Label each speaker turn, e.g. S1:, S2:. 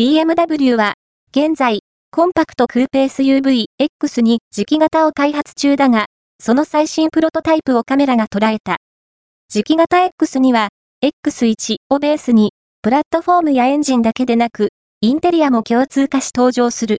S1: BMW は、現在、コンパクトクーペ SUV X に磁気型を開発中だが、その最新プロトタイプをカメラが捉えた。磁気型 X には、X1 をベースに、プラットフォームやエンジンだけでなく、インテリアも共通化し登場する。